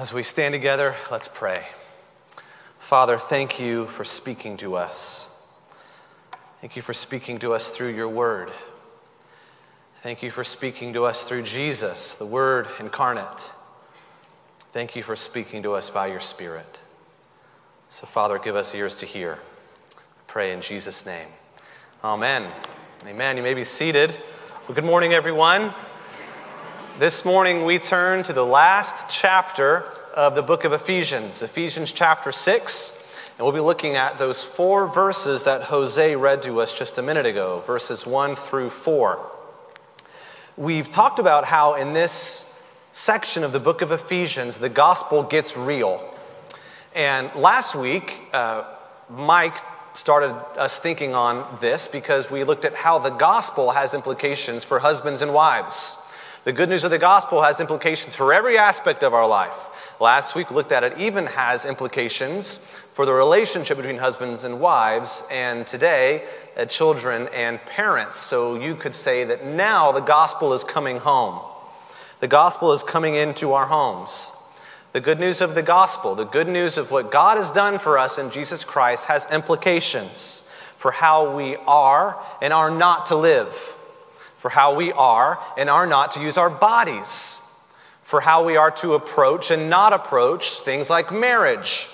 As we stand together, let's pray. Father, thank you for speaking to us. Thank you for speaking to us through your word. Thank you for speaking to us through Jesus, the Word incarnate. Thank you for speaking to us by your Spirit. So, Father, give us ears to hear. I pray in Jesus' name. Amen. Amen. You may be seated. Well, good morning, everyone. This morning we turn to the last chapter of the book of Ephesians, Ephesians chapter 6. And we'll be looking at those four verses that Jose read to us just a minute ago, verses 1 through 4. We've talked about how in this section of the book of Ephesians, the gospel gets real. And last week, uh, Mike started us thinking on this because we looked at how the gospel has implications for husbands and wives. The good news of the gospel has implications for every aspect of our life. Last week, we looked at it even has implications for the relationship between husbands and wives, and today, uh, children and parents. So you could say that now the gospel is coming home. The gospel is coming into our homes. The good news of the gospel, the good news of what God has done for us in Jesus Christ, has implications for how we are and are not to live, for how we are and are not to use our bodies, for how we are to approach and not approach things like marriage,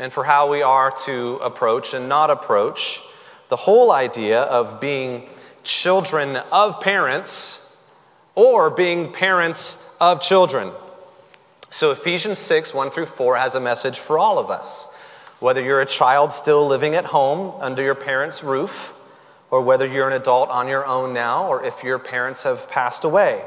and for how we are to approach and not approach the whole idea of being children of parents or being parents of children. So, Ephesians 6, 1 through 4 has a message for all of us. Whether you're a child still living at home under your parents' roof, or whether you're an adult on your own now, or if your parents have passed away.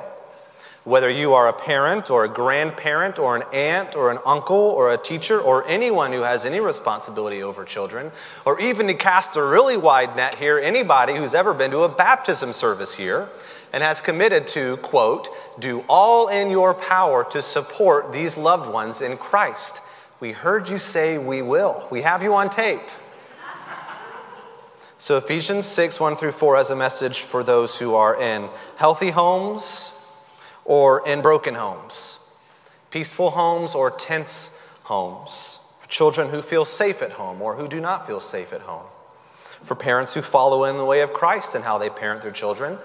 Whether you are a parent, or a grandparent, or an aunt, or an uncle, or a teacher, or anyone who has any responsibility over children, or even to cast a really wide net here, anybody who's ever been to a baptism service here and has committed to, quote, do all in your power to support these loved ones in Christ. We heard you say we will. We have you on tape. So, Ephesians 6, 1 through 4 has a message for those who are in healthy homes or in broken homes, peaceful homes or tense homes, for children who feel safe at home or who do not feel safe at home, for parents who follow in the way of Christ and how they parent their children,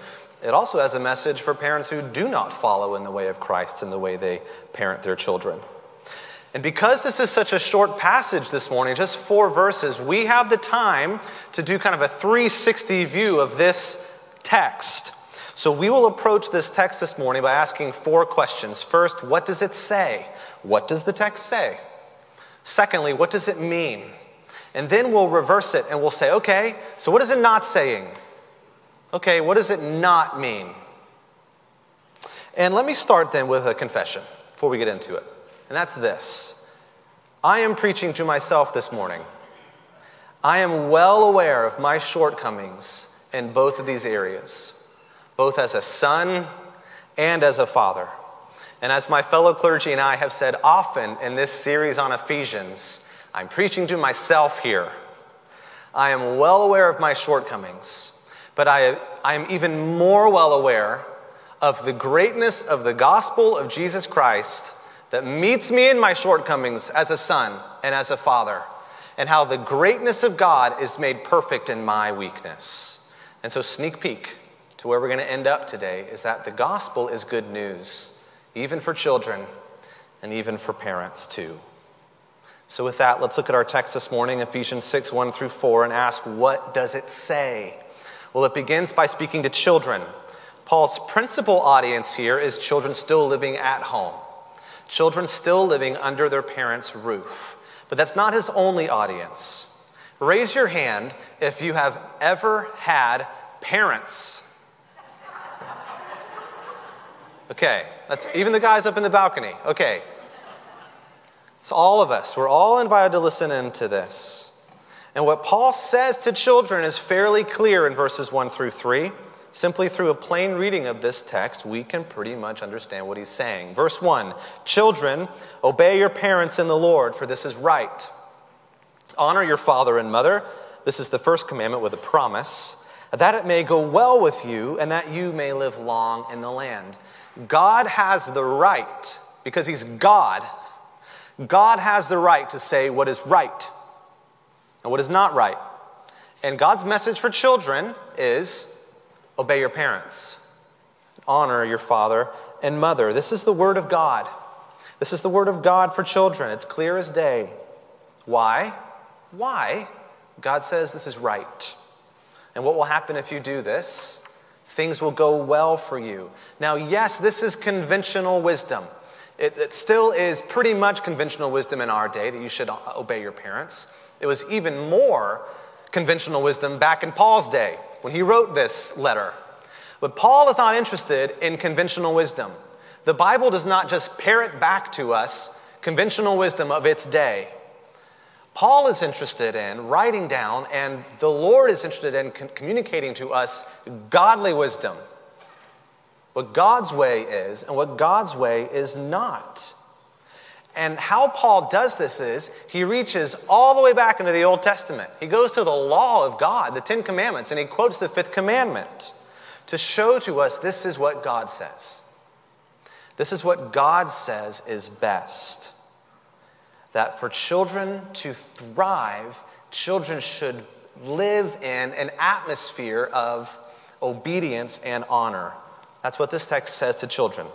it also has a message for parents who do not follow in the way of Christ and the way they parent their children. And because this is such a short passage this morning, just four verses, we have the time to do kind of a 360 view of this text. So we will approach this text this morning by asking four questions. First, what does it say? What does the text say? Secondly, what does it mean? And then we'll reverse it and we'll say, okay, so what is it not saying? Okay, what does it not mean? And let me start then with a confession before we get into it. And that's this I am preaching to myself this morning. I am well aware of my shortcomings in both of these areas, both as a son and as a father. And as my fellow clergy and I have said often in this series on Ephesians, I'm preaching to myself here. I am well aware of my shortcomings. But I, I am even more well aware of the greatness of the gospel of Jesus Christ that meets me in my shortcomings as a son and as a father, and how the greatness of God is made perfect in my weakness. And so, sneak peek to where we're going to end up today is that the gospel is good news, even for children and even for parents, too. So, with that, let's look at our text this morning, Ephesians 6 1 through 4, and ask, what does it say? Well, it begins by speaking to children. Paul's principal audience here is children still living at home, children still living under their parents' roof. But that's not his only audience. Raise your hand if you have ever had parents. Okay, that's even the guys up in the balcony. Okay. It's all of us. We're all invited to listen into this. And what Paul says to children is fairly clear in verses 1 through 3. Simply through a plain reading of this text, we can pretty much understand what he's saying. Verse 1 Children, obey your parents in the Lord, for this is right. Honor your father and mother. This is the first commandment with a promise, that it may go well with you and that you may live long in the land. God has the right, because he's God, God has the right to say what is right and what is not right. And God's message for children is obey your parents, honor your father and mother. This is the word of God. This is the word of God for children. It's clear as day. Why? Why? God says this is right. And what will happen if you do this? Things will go well for you. Now, yes, this is conventional wisdom. It, it, still is pretty much conventional wisdom in our day that you should obey your parents. It was even more conventional wisdom back in Paul's day when he wrote this letter. But Paul is not interested in conventional wisdom. The Bible does not just parrot back to us conventional wisdom of its day. Paul is interested in writing down, and the Lord is interested in communicating to us godly wisdom. What God's way is and what God's way is not. And how Paul does this is he reaches all the way back into the Old Testament. He goes to the law of God, the Ten Commandments, and he quotes the fifth commandment to show to us this is what God says. This is what God says is best. That for children to thrive, children should live in an atmosphere of obedience and honor. That's what this text says to children.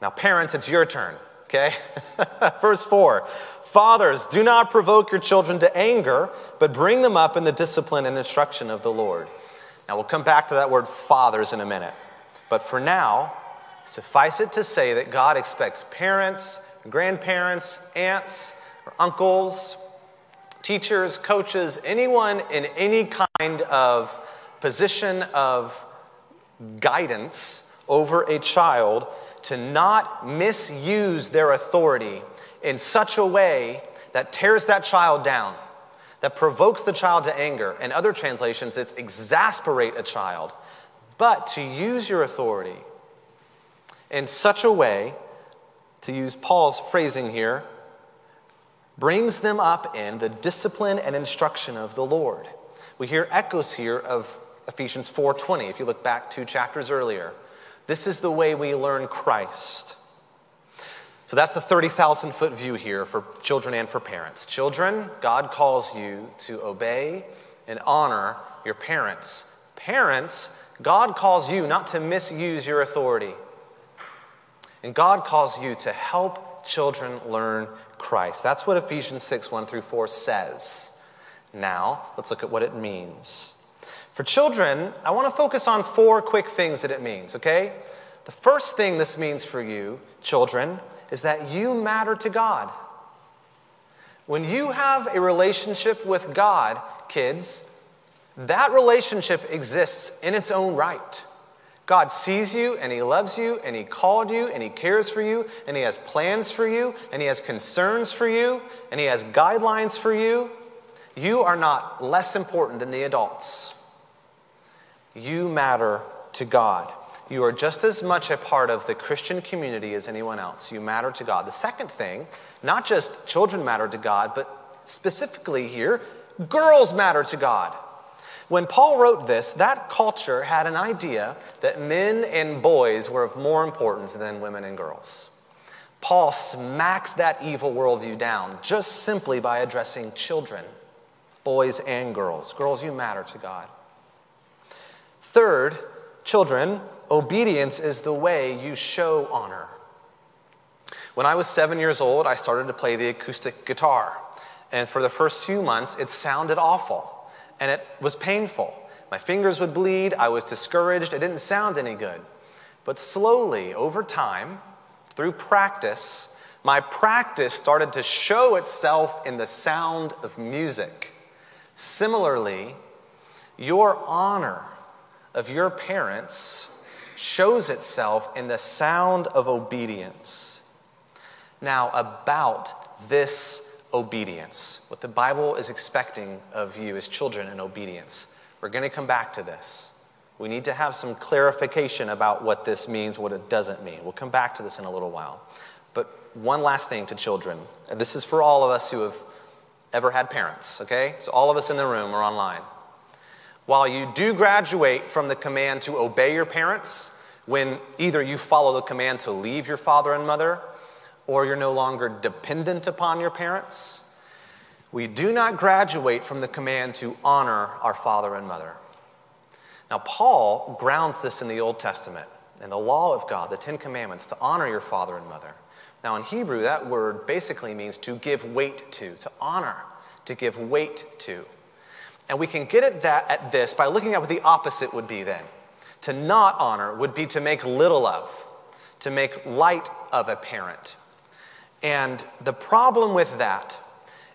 Now, parents, it's your turn okay? Verse 4 Fathers, do not provoke your children to anger, but bring them up in the discipline and instruction of the Lord. Now, we'll come back to that word fathers in a minute. But for now, suffice it to say that God expects parents, grandparents, aunts, uncles, teachers, coaches, anyone in any kind of position of guidance over a child to not misuse their authority in such a way that tears that child down, that provokes the child to anger. In other translations, it's exasperate a child, but to use your authority in such a way, to use Paul's phrasing here, brings them up in the discipline and instruction of the Lord. We hear echoes here of Ephesians 4:20 if you look back two chapters earlier. This is the way we learn Christ. So that's the 30,000 foot view here for children and for parents. Children, God calls you to obey and honor your parents. Parents, God calls you not to misuse your authority. And God calls you to help children learn Christ. That's what Ephesians 6 1 through 4 says. Now, let's look at what it means. For children, I want to focus on four quick things that it means, okay? The first thing this means for you, children, is that you matter to God. When you have a relationship with God, kids, that relationship exists in its own right. God sees you and He loves you and He called you and He cares for you and He has plans for you and He has concerns for you and He has guidelines for you. You are not less important than the adults. You matter to God. You are just as much a part of the Christian community as anyone else. You matter to God. The second thing, not just children matter to God, but specifically here, girls matter to God. When Paul wrote this, that culture had an idea that men and boys were of more importance than women and girls. Paul smacks that evil worldview down just simply by addressing children, boys and girls. Girls, you matter to God. Third, children, obedience is the way you show honor. When I was seven years old, I started to play the acoustic guitar. And for the first few months, it sounded awful and it was painful. My fingers would bleed, I was discouraged, it didn't sound any good. But slowly, over time, through practice, my practice started to show itself in the sound of music. Similarly, your honor of your parents shows itself in the sound of obedience. Now, about this obedience, what the Bible is expecting of you as children in obedience, we're going to come back to this. We need to have some clarification about what this means, what it doesn't mean. We'll come back to this in a little while. But one last thing to children, and this is for all of us who have ever had parents, okay? So, all of us in the room or online. While you do graduate from the command to obey your parents, when either you follow the command to leave your father and mother, or you're no longer dependent upon your parents, we do not graduate from the command to honor our father and mother. Now, Paul grounds this in the Old Testament, in the law of God, the Ten Commandments, to honor your father and mother. Now, in Hebrew, that word basically means to give weight to, to honor, to give weight to. And we can get at that at this by looking at what the opposite would be then. To not honor would be to make little of, to make light of a parent. And the problem with that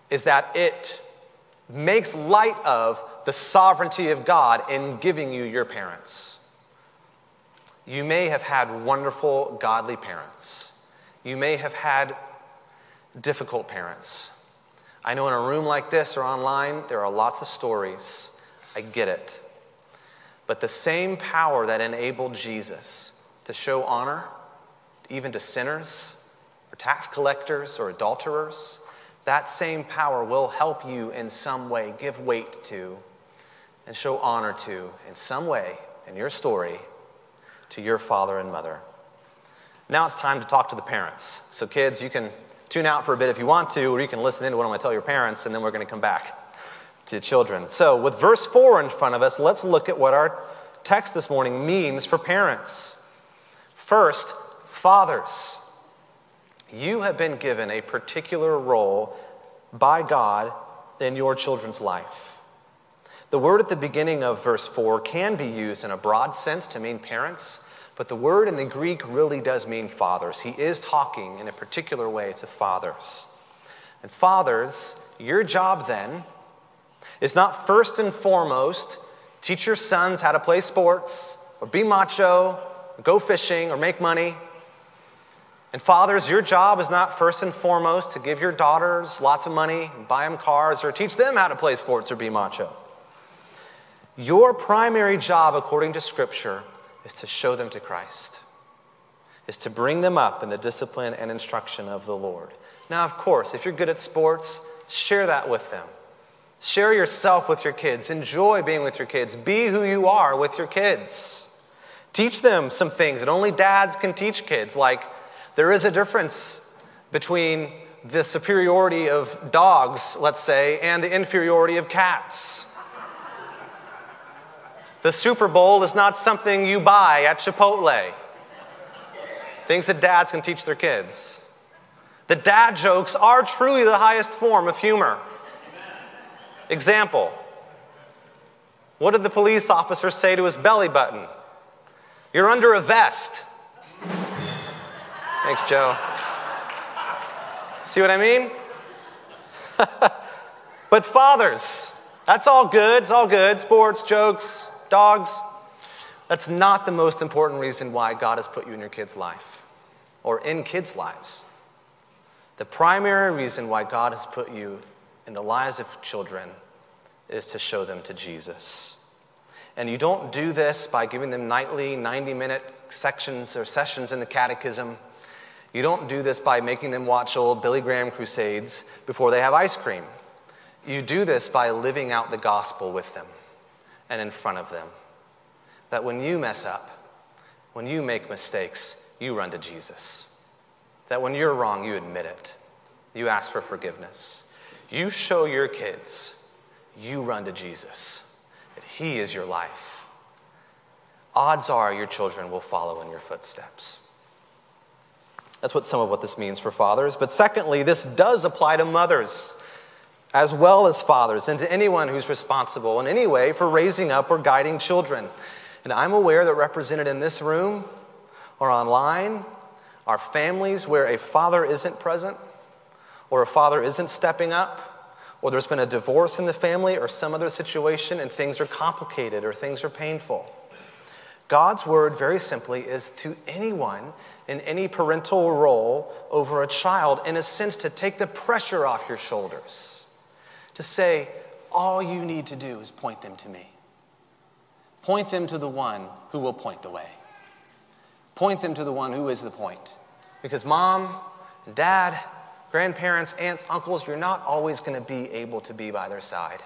is that it makes light of the sovereignty of God in giving you your parents. You may have had wonderful, godly parents. You may have had difficult parents. I know in a room like this or online, there are lots of stories. I get it. But the same power that enabled Jesus to show honor, even to sinners, or tax collectors, or adulterers, that same power will help you in some way give weight to and show honor to in some way in your story to your father and mother. Now it's time to talk to the parents. So, kids, you can tune out for a bit if you want to, or you can listen in to what I'm going to tell your parents, and then we're going to come back to children. So, with verse 4 in front of us, let's look at what our text this morning means for parents. First, fathers. You have been given a particular role by God in your children's life. The word at the beginning of verse 4 can be used in a broad sense to mean parents, but the word in the Greek really does mean fathers. He is talking in a particular way to fathers. And fathers, your job then is not first and foremost teach your sons how to play sports or be macho or go fishing or make money. And fathers, your job is not first and foremost to give your daughters lots of money, buy them cars, or teach them how to play sports or be macho. Your primary job, according to Scripture, is to show them to Christ, is to bring them up in the discipline and instruction of the Lord. Now, of course, if you're good at sports, share that with them. Share yourself with your kids. Enjoy being with your kids. Be who you are with your kids. Teach them some things that only dads can teach kids, like there is a difference between the superiority of dogs, let's say, and the inferiority of cats. The Super Bowl is not something you buy at Chipotle. Things that dads can teach their kids. The dad jokes are truly the highest form of humor. Example What did the police officer say to his belly button? You're under a vest. Thanks, Joe. See what I mean? but fathers, that's all good. It's all good. Sports, jokes, dogs. That's not the most important reason why God has put you in your kid's life or in kids' lives. The primary reason why God has put you in the lives of children is to show them to Jesus. And you don't do this by giving them nightly 90 minute sections or sessions in the catechism. You don't do this by making them watch old Billy Graham crusades before they have ice cream. You do this by living out the gospel with them and in front of them. That when you mess up, when you make mistakes, you run to Jesus. That when you're wrong, you admit it. You ask for forgiveness. You show your kids, you run to Jesus, that He is your life. Odds are your children will follow in your footsteps. That's what some of what this means for fathers. But secondly, this does apply to mothers as well as fathers, and to anyone who's responsible in any way for raising up or guiding children. And I'm aware that represented in this room or online are families where a father isn't present, or a father isn't stepping up, or there's been a divorce in the family or some other situation and things are complicated or things are painful. God's word, very simply, is to anyone in any parental role over a child, in a sense, to take the pressure off your shoulders to say, all you need to do is point them to me. Point them to the one who will point the way. Point them to the one who is the point. Because mom, dad, grandparents, aunts, uncles, you're not always going to be able to be by their side.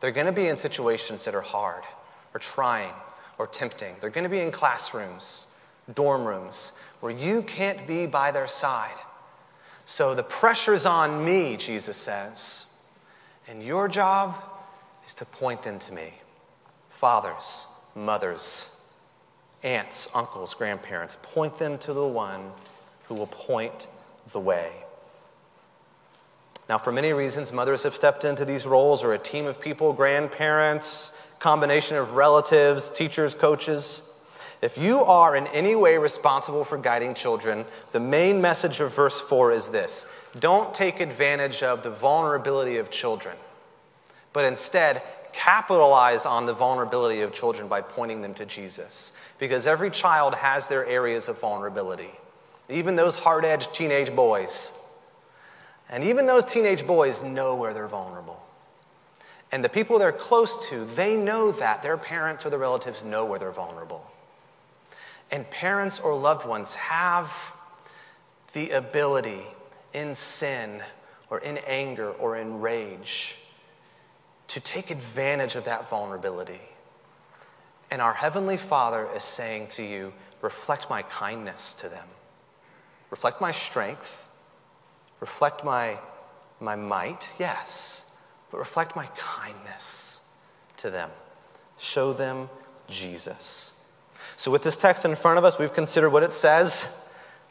They're going to be in situations that are hard or trying or tempting. They're going to be in classrooms dorm rooms where you can't be by their side. So the pressure's on me, Jesus says. And your job is to point them to me. Fathers, mothers, aunts, uncles, grandparents, point them to the one who will point the way. Now, for many reasons, mothers have stepped into these roles, or a team of people, grandparents, combination of relatives, teachers, coaches. If you are in any way responsible for guiding children, the main message of verse 4 is this don't take advantage of the vulnerability of children, but instead capitalize on the vulnerability of children by pointing them to Jesus. Because every child has their areas of vulnerability, even those hard edged teenage boys. And even those teenage boys know where they're vulnerable. And the people they're close to, they know that. Their parents or their relatives know where they're vulnerable. And parents or loved ones have the ability in sin or in anger or in rage to take advantage of that vulnerability. And our Heavenly Father is saying to you, reflect my kindness to them, reflect my strength Reflect my, my might, yes, but reflect my kindness to them. Show them Jesus. So, with this text in front of us, we've considered what it says,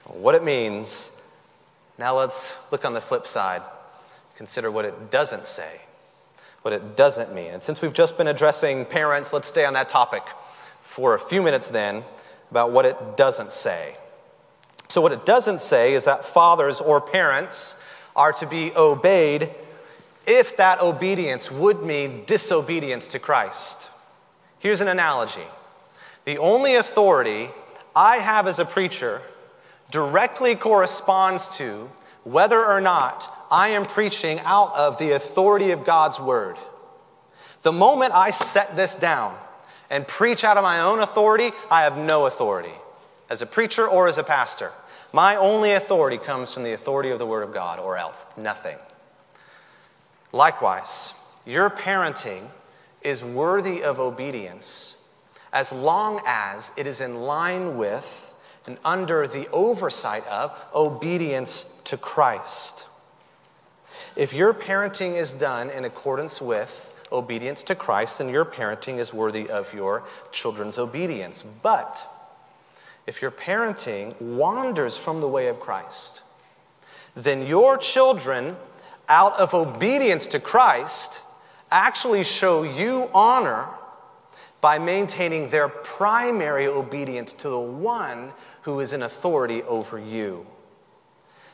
what it means. Now, let's look on the flip side, consider what it doesn't say, what it doesn't mean. And since we've just been addressing parents, let's stay on that topic for a few minutes then about what it doesn't say. So, what it doesn't say is that fathers or parents are to be obeyed if that obedience would mean disobedience to Christ. Here's an analogy the only authority I have as a preacher directly corresponds to whether or not I am preaching out of the authority of God's word. The moment I set this down and preach out of my own authority, I have no authority as a preacher or as a pastor. My only authority comes from the authority of the Word of God, or else nothing. Likewise, your parenting is worthy of obedience as long as it is in line with and under the oversight of obedience to Christ. If your parenting is done in accordance with obedience to Christ, then your parenting is worthy of your children's obedience. But if your parenting wanders from the way of Christ, then your children, out of obedience to Christ, actually show you honor by maintaining their primary obedience to the one who is in authority over you.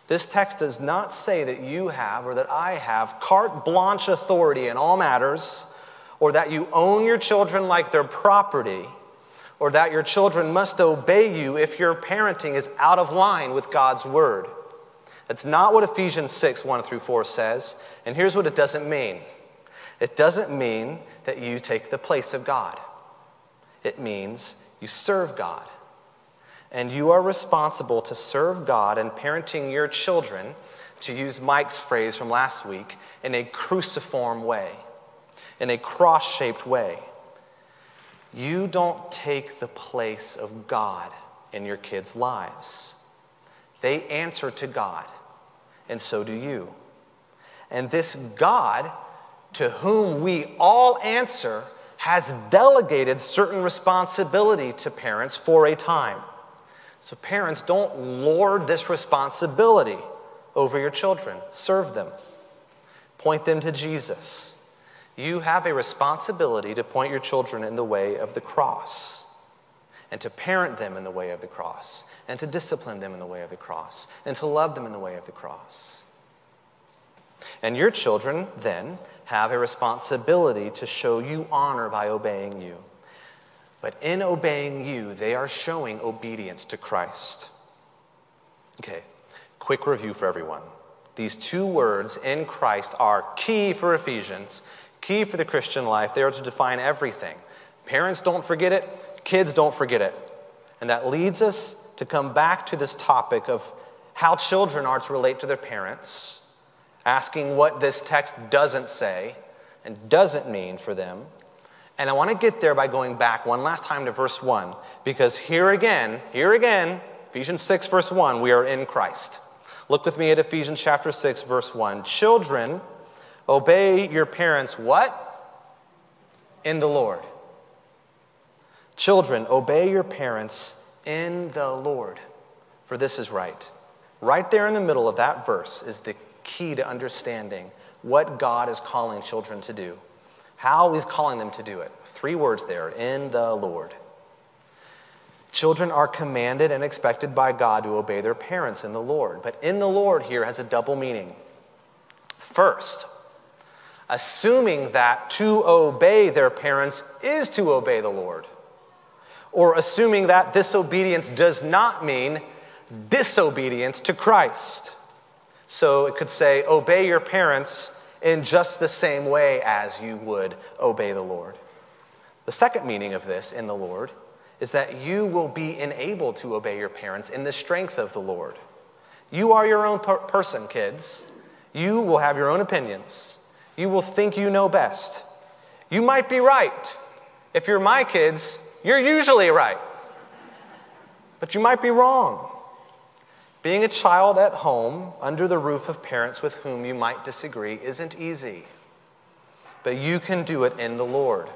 This text does not say that you have or that I have carte blanche authority in all matters, or that you own your children like their property or that your children must obey you if your parenting is out of line with God's word. That's not what Ephesians 6 1 through 4 says. And here's what it doesn't mean it doesn't mean that you take the place of God, it means you serve God. And you are responsible to serve God and parenting your children, to use Mike's phrase from last week, in a cruciform way, in a cross shaped way. You don't take the place of God in your kids' lives. They answer to God, and so do you. And this God, to whom we all answer, has delegated certain responsibility to parents for a time. So, parents, don't lord this responsibility over your children. Serve them, point them to Jesus. You have a responsibility to point your children in the way of the cross, and to parent them in the way of the cross, and to discipline them in the way of the cross, and to love them in the way of the cross. And your children then have a responsibility to show you honor by obeying you. But in obeying you, they are showing obedience to Christ. Okay, quick review for everyone. These two words in Christ are key for Ephesians Key for the Christian life, they are to define everything. Parents don't forget it, kids don't forget it. And that leads us to come back to this topic of how children are to relate to their parents, asking what this text doesn't say and doesn't mean for them, And I want to get there by going back one last time to verse 1, because here again, here again, Ephesians 6, verse 1, we are in Christ. Look with me at Ephesians chapter 6, verse 1. Children, obey your parents, what? In the Lord. Children, obey your parents in the Lord, for this is right. Right there in the middle of that verse is the key to understanding what God is calling children to do, how He's calling them to do it. Three words there in the Lord. Children are commanded and expected by God to obey their parents in the Lord. But in the Lord here has a double meaning. First, assuming that to obey their parents is to obey the Lord, or assuming that this obedience does not mean disobedience to Christ. So it could say, obey your parents in just the same way as you would obey the Lord. The second meaning of this in the Lord is that you will be enabled to obey your parents in the strength of the Lord. You are your own per- person, kids. You will have your own opinions. You will think you know best. You might be right. If you're my kids, you're usually right. But you might be wrong. Being a child at home under the roof of parents with whom you might disagree isn't easy, but you can do it in the Lord.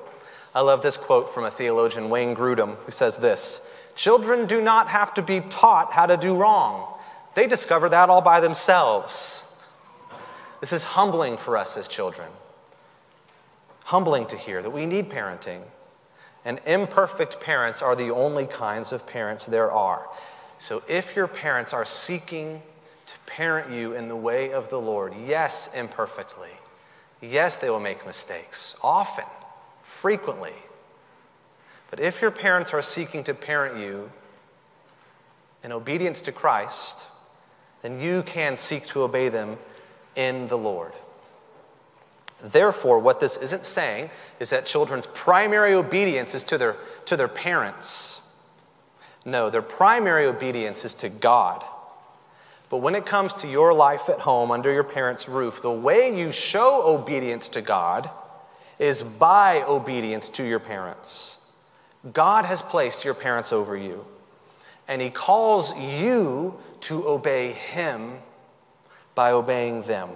I love this quote from a theologian, Wayne Grudem, who says this Children do not have to be taught how to do wrong, they discover that all by themselves. This is humbling for us as children. Humbling to hear that we need parenting, and imperfect parents are the only kinds of parents there are. So if your parents are seeking to parent you in the way of the Lord, yes, imperfectly, yes, they will make mistakes, often, frequently. But if your parents are seeking to parent you in obedience to Christ, then you can seek to obey them in the Lord. Therefore, what this isn't saying is that children's primary obedience is to their, to their parents. No, their primary obedience is to God. But when it comes to your life at home under your parents' roof, the way you show obedience to God is by obedience to your parents. God has placed your parents over you, and He calls you to obey Him by obeying them.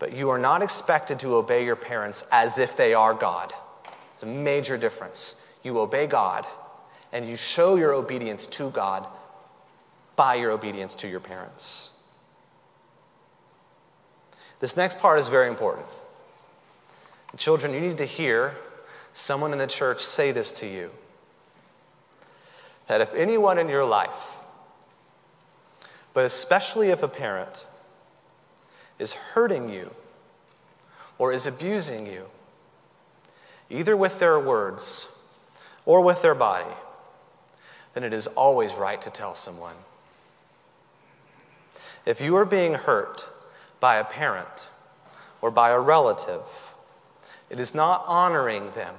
But you are not expected to obey your parents as if they are God. It's a major difference. You obey God and you show your obedience to God by your obedience to your parents. This next part is very important. Children, you need to hear someone in the church say this to you that if anyone in your life, but especially if a parent, is hurting you or is abusing you, either with their words or with their body, then it is always right to tell someone. If you are being hurt by a parent or by a relative, it is not honoring them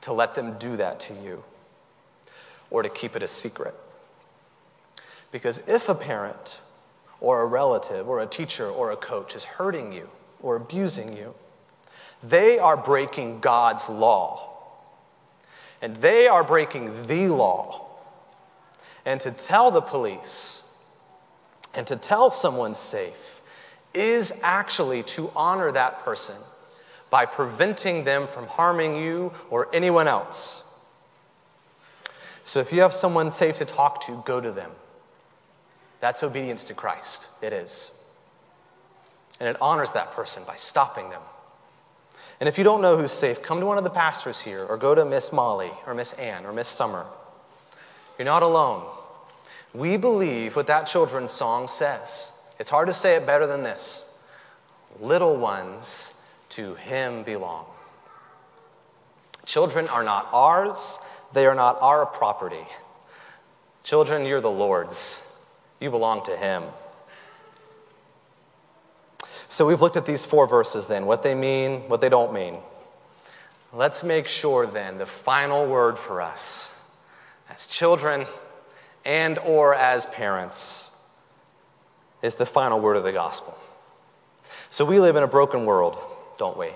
to let them do that to you or to keep it a secret. Because if a parent or a relative or a teacher or a coach is hurting you or abusing you, they are breaking God's law. And they are breaking the law and to tell the police and to tell someone safe is actually to honor that person by preventing them from harming you or anyone else. So if you have someone safe to talk to, go to them. That's obedience to Christ. It is. And it honors that person by stopping them. And if you don't know who's safe, come to one of the pastors here or go to Miss Molly or Miss Ann or Miss Summer. You're not alone. We believe what that children's song says. It's hard to say it better than this Little ones to him belong. Children are not ours, they are not our property. Children, you're the Lord's. You belong to him. So we've looked at these four verses then, what they mean, what they don't mean. Let's make sure then the final word for us as children and or as parents is the final word of the gospel. So we live in a broken world, don't we?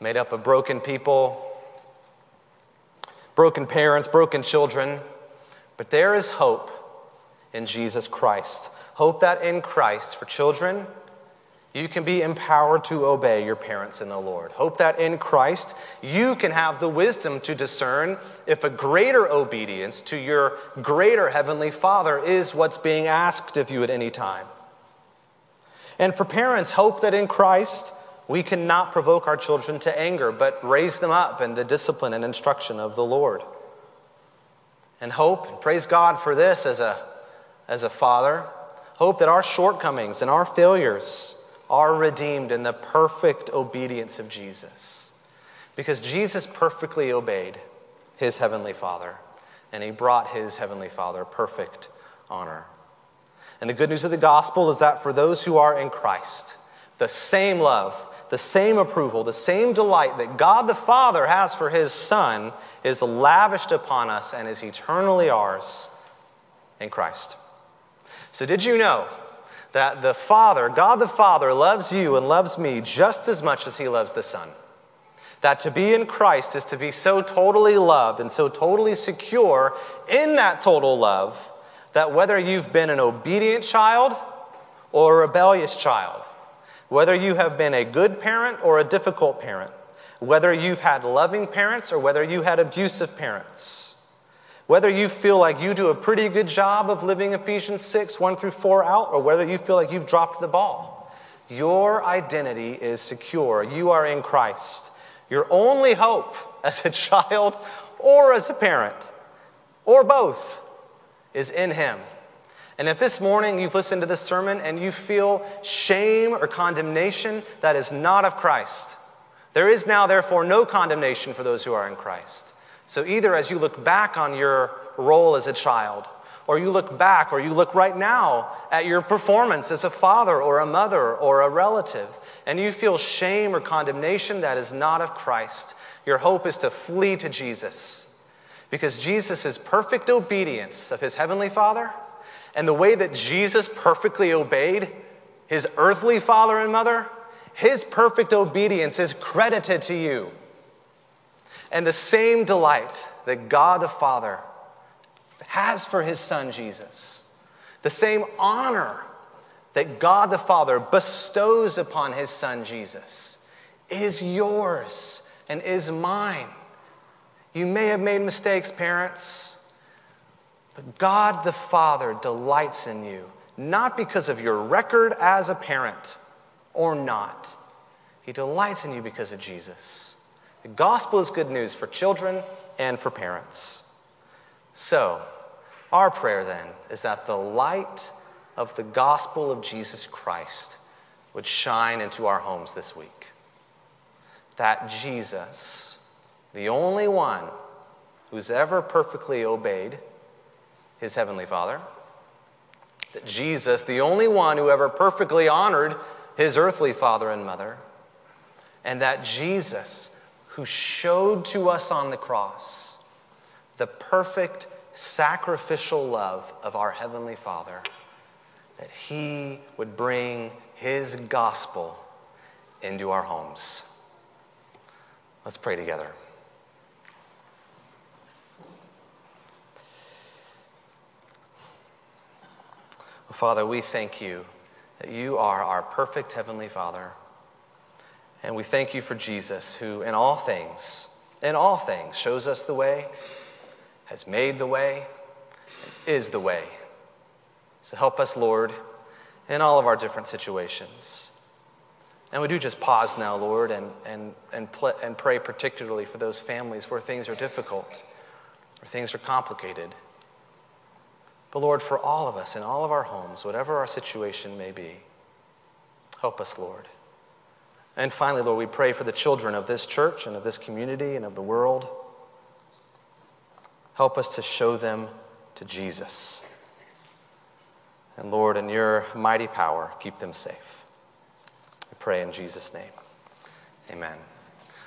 made up of broken people, broken parents, broken children. But there is hope in Jesus Christ. Hope that in Christ, for children, you can be empowered to obey your parents in the Lord. Hope that in Christ, you can have the wisdom to discern if a greater obedience to your greater Heavenly Father is what's being asked of you at any time. And for parents, hope that in Christ, we cannot provoke our children to anger, but raise them up in the discipline and instruction of the Lord. And hope, and praise God for this as a, as a father, hope that our shortcomings and our failures are redeemed in the perfect obedience of Jesus. Because Jesus perfectly obeyed his heavenly Father, and he brought his heavenly Father perfect honor. And the good news of the gospel is that for those who are in Christ, the same love, the same approval, the same delight that God the Father has for his Son is lavished upon us and is eternally ours in Christ. So, did you know that the Father, God the Father, loves you and loves me just as much as he loves the Son? That to be in Christ is to be so totally loved and so totally secure in that total love that whether you've been an obedient child or a rebellious child, whether you have been a good parent or a difficult parent, whether you've had loving parents or whether you had abusive parents, whether you feel like you do a pretty good job of living Ephesians 6, 1 through 4 out, or whether you feel like you've dropped the ball, your identity is secure. You are in Christ. Your only hope as a child or as a parent, or both, is in Him. And if this morning you've listened to this sermon and you feel shame or condemnation, that is not of Christ. There is now, therefore, no condemnation for those who are in Christ. So, either as you look back on your role as a child, or you look back, or you look right now at your performance as a father or a mother or a relative, and you feel shame or condemnation that is not of Christ, your hope is to flee to Jesus because Jesus' perfect obedience of his heavenly Father and the way that Jesus perfectly obeyed his earthly father and mother, his perfect obedience is credited to you. And the same delight that God the Father has for his son Jesus, the same honor that God the Father bestows upon his son Jesus, is yours and is mine. You may have made mistakes, parents, but God the Father delights in you, not because of your record as a parent or not. He delights in you because of Jesus. The gospel is good news for children and for parents. So, our prayer then is that the light of the gospel of Jesus Christ would shine into our homes this week. That Jesus, the only one who's ever perfectly obeyed his heavenly Father, that Jesus, the only one who ever perfectly honored his earthly father and mother, and that Jesus, who showed to us on the cross the perfect sacrificial love of our Heavenly Father, that He would bring His gospel into our homes. Let's pray together. Father, we thank you that you are our perfect Heavenly Father. And we thank you for Jesus, who in all things, in all things, shows us the way, has made the way, is the way. So help us, Lord, in all of our different situations. And we do just pause now, Lord, and, and, and, pl- and pray particularly for those families where things are difficult, where things are complicated. But Lord, for all of us in all of our homes, whatever our situation may be, help us, Lord. And finally, Lord, we pray for the children of this church and of this community and of the world. Help us to show them to Jesus. And Lord, in your mighty power, keep them safe. We pray in Jesus' name. Amen.